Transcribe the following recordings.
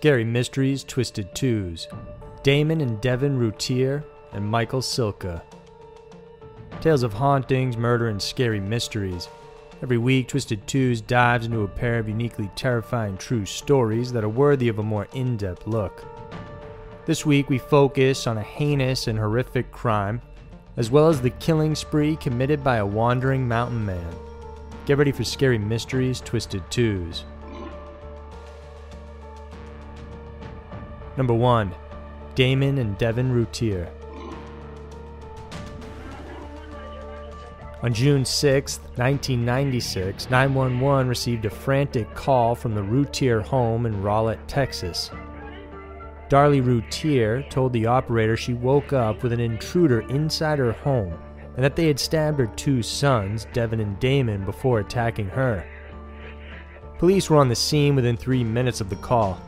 Scary Mysteries Twisted Twos, Damon and Devon Routier, and Michael Silka. Tales of hauntings, murder, and scary mysteries. Every week, Twisted Twos dives into a pair of uniquely terrifying true stories that are worthy of a more in depth look. This week, we focus on a heinous and horrific crime, as well as the killing spree committed by a wandering mountain man. Get ready for Scary Mysteries Twisted Twos. Number 1 Damon and Devon Routier. On June 6, 1996, 911 received a frantic call from the Routier home in Rowlett, Texas. Darlie Routier told the operator she woke up with an intruder inside her home and that they had stabbed her two sons, Devon and Damon, before attacking her. Police were on the scene within three minutes of the call.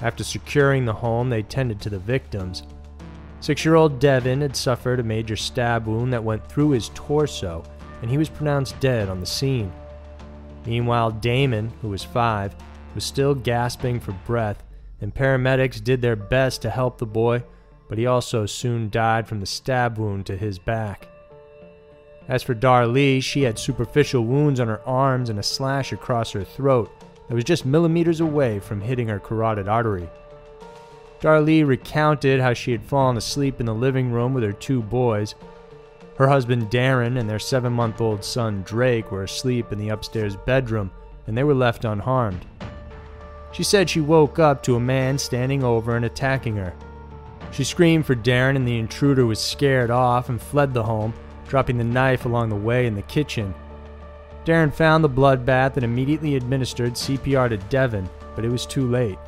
After securing the home, they tended to the victims. Six year old Devon had suffered a major stab wound that went through his torso, and he was pronounced dead on the scene. Meanwhile, Damon, who was five, was still gasping for breath, and paramedics did their best to help the boy, but he also soon died from the stab wound to his back. As for Darlie, she had superficial wounds on her arms and a slash across her throat that was just millimeters away from hitting her carotid artery. Darlie recounted how she had fallen asleep in the living room with her two boys. Her husband Darin and their seven month old son Drake were asleep in the upstairs bedroom, and they were left unharmed. She said she woke up to a man standing over and attacking her. She screamed for Darin, and the intruder was scared off and fled the home, dropping the knife along the way in the kitchen. Darin found the bloodbath and immediately administered CPR to Devon, but it was too late.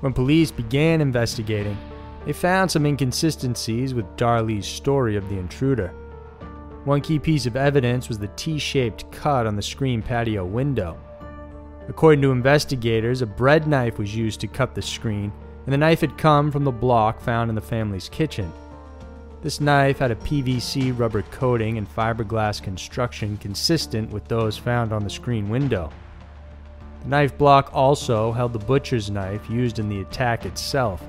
When police began investigating, they found some inconsistencies with Darlie's story of the intruder. One key piece of evidence was the T shaped cut on the screen patio window. According to investigators, a bread knife was used to cut the screen, and the knife had come from the block found in the family's kitchen. This knife had a PVC rubber coating and fiberglass construction consistent with those found on the screen window. The knife block also held the butcher's knife used in the attack itself.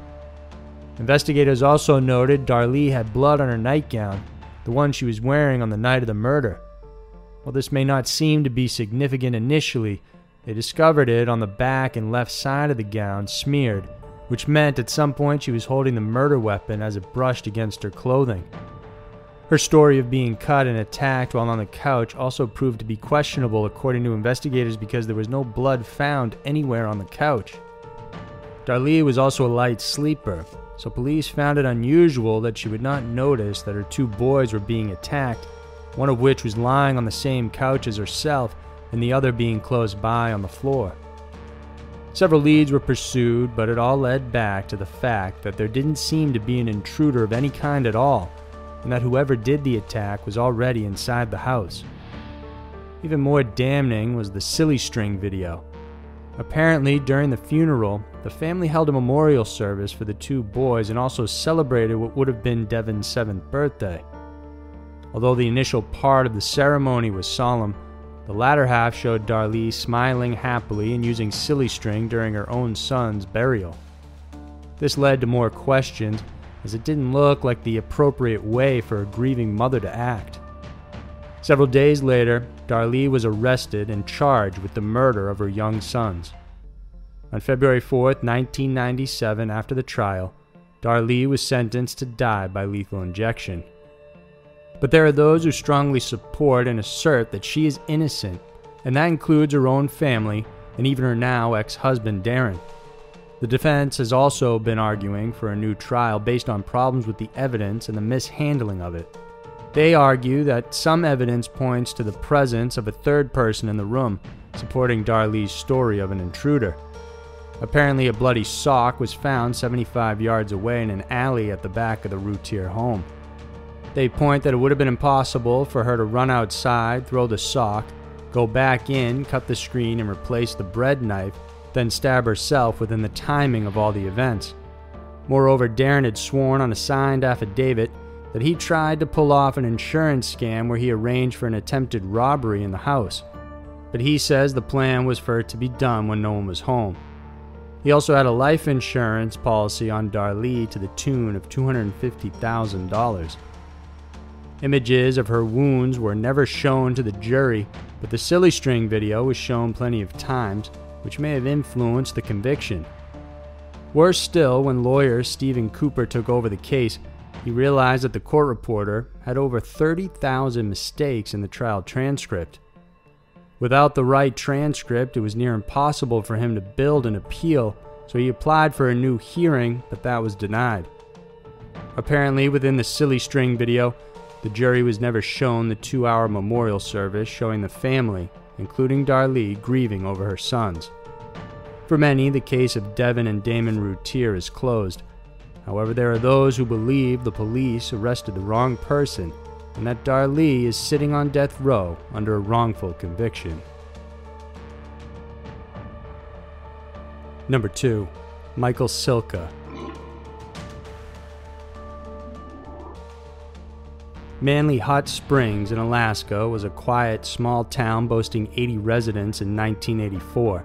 Investigators also noted Darlie had blood on her nightgown, the one she was wearing on the night of the murder. While this may not seem to be significant initially, they discovered it on the back and left side of the gown smeared, which meant at some point she was holding the murder weapon as it brushed against her clothing. Her story of being cut and attacked while on the couch also proved to be questionable, according to investigators, because there was no blood found anywhere on the couch. Darlie was also a light sleeper, so police found it unusual that she would not notice that her two boys were being attacked, one of which was lying on the same couch as herself, and the other being close by on the floor. Several leads were pursued, but it all led back to the fact that there didn't seem to be an intruder of any kind at all and that whoever did the attack was already inside the house. Even more damning was the silly string video. Apparently, during the funeral, the family held a memorial service for the two boys and also celebrated what would have been Devon's seventh birthday. Although the initial part of the ceremony was solemn, the latter half showed Darlie smiling happily and using silly string during her own son's burial. This led to more questions as it didn't look like the appropriate way for a grieving mother to act. Several days later, Darlie was arrested and charged with the murder of her young sons. On February 4, 1997, after the trial, Darlie was sentenced to die by lethal injection. But there are those who strongly support and assert that she is innocent, and that includes her own family and even her now ex husband Darin. The defense has also been arguing for a new trial based on problems with the evidence and the mishandling of it. They argue that some evidence points to the presence of a third person in the room, supporting Darlie's story of an intruder. Apparently, a bloody sock was found 75 yards away in an alley at the back of the Routier home. They point that it would have been impossible for her to run outside, throw the sock, go back in, cut the screen, and replace the bread knife then stab herself within the timing of all the events. Moreover, Darin had sworn on a signed affidavit that he tried to pull off an insurance scam where he arranged for an attempted robbery in the house. But he says the plan was for it to be done when no one was home. He also had a life insurance policy on Darlie to the tune of $250,000. Images of her wounds were never shown to the jury, but the silly string video was shown plenty of times, which may have influenced the conviction. Worse still, when lawyer Stephen Cooper took over the case, he realized that the court reporter had over 30,000 mistakes in the trial transcript. Without the right transcript, it was near impossible for him to build an appeal, so he applied for a new hearing, but that was denied. Apparently, within the silly string video, the jury was never shown the two hour memorial service showing the family, including Darlie, grieving over her sons. For many, the case of Devon and Damon Routier is closed. However, there are those who believe the police arrested the wrong person and that Darlie is sitting on death row under a wrongful conviction. Number 2. Michael Silka. Manley Hot Springs in Alaska was a quiet, small town boasting 80 residents in 1984.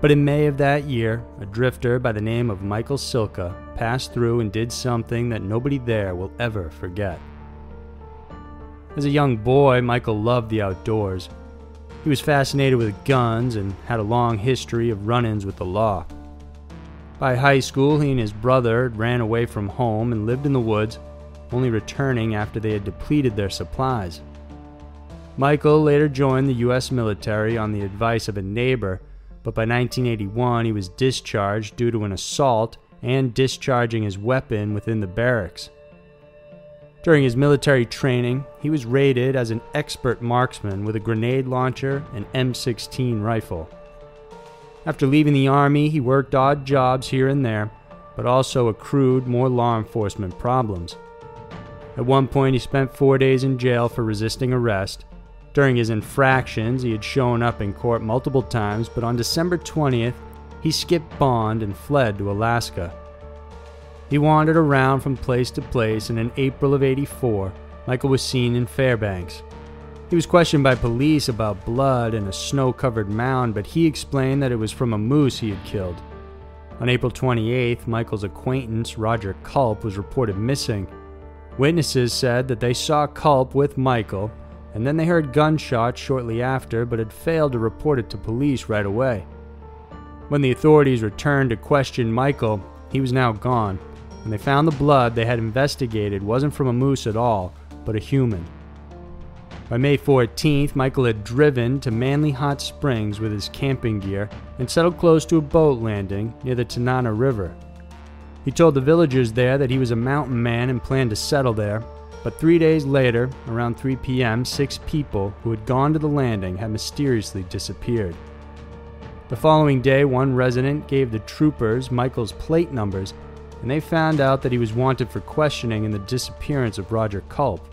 But in May of that year, a drifter by the name of Michael Silka passed through and did something that nobody there will ever forget. As a young boy, Michael loved the outdoors. He was fascinated with guns and had a long history of run ins with the law. By high school, he and his brother ran away from home and lived in the woods, only returning after they had depleted their supplies. Michael later joined the U.S. military on the advice of a neighbor, but by 1981 he was discharged due to an assault and discharging his weapon within the barracks. During his military training, he was rated as an expert marksman with a grenade launcher and M16 rifle. After leaving the Army, he worked odd jobs here and there, but also accrued more law enforcement problems. At one point, he spent four days in jail for resisting arrest. During his infractions, he had shown up in court multiple times, but on December 20th, he skipped bond and fled to Alaska. He wandered around from place to place, and in April of 84, Michael was seen in Fairbanks. He was questioned by police about blood in a snow covered mound, but he explained that it was from a moose he had killed. On April 28th, Michael's acquaintance, Roger Culp, was reported missing. Witnesses said that they saw Culp with Michael, and then they heard gunshots shortly after, but had failed to report it to police right away. When the authorities returned to question Michael, he was now gone, and they found the blood they had investigated wasn't from a moose at all, but a human. By May 14th, Michael had driven to Manley Hot Springs with his camping gear and settled close to a boat landing near the Tanana River. He told the villagers there that he was a mountain man and planned to settle there, but three days later, around 3 p.m., six people who had gone to the landing had mysteriously disappeared. The following day, one resident gave the troopers Michael's plate numbers and they found out that he was wanted for questioning in the disappearance of Roger Culp.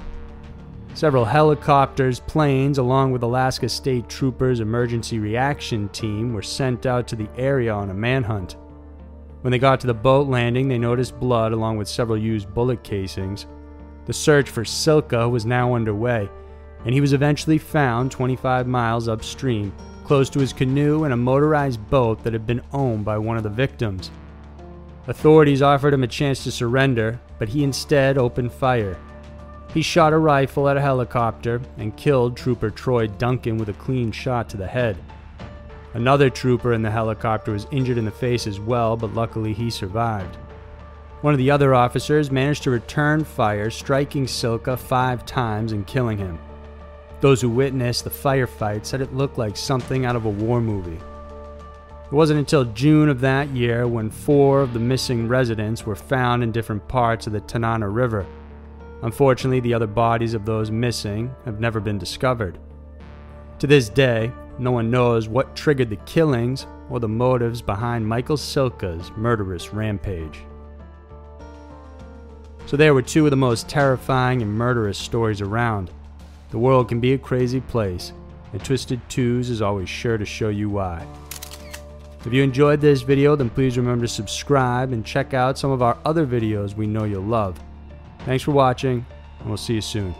Several helicopters, planes, along with Alaska State Troopers' emergency reaction team were sent out to the area on a manhunt. When they got to the boat landing, they noticed blood along with several used bullet casings. The search for Silka was now underway, and he was eventually found 25 miles upstream, close to his canoe and a motorized boat that had been owned by one of the victims. Authorities offered him a chance to surrender, but he instead opened fire. He shot a rifle at a helicopter and killed Trooper Troy Duncan with a clean shot to the head. Another trooper in the helicopter was injured in the face as well, but luckily he survived. One of the other officers managed to return fire, striking Silka five times and killing him. Those who witnessed the firefight said it looked like something out of a war movie. It wasn't until June of that year when four of the missing residents were found in different parts of the Tanana River. Unfortunately, the other bodies of those missing have never been discovered. To this day, no one knows what triggered the killings or the motives behind Michael Silka's murderous rampage. So, there were two of the most terrifying and murderous stories around. The world can be a crazy place, and Twisted Twos is always sure to show you why. If you enjoyed this video, then please remember to subscribe and check out some of our other videos we know you'll love. Thanks for watching, and we'll see you soon.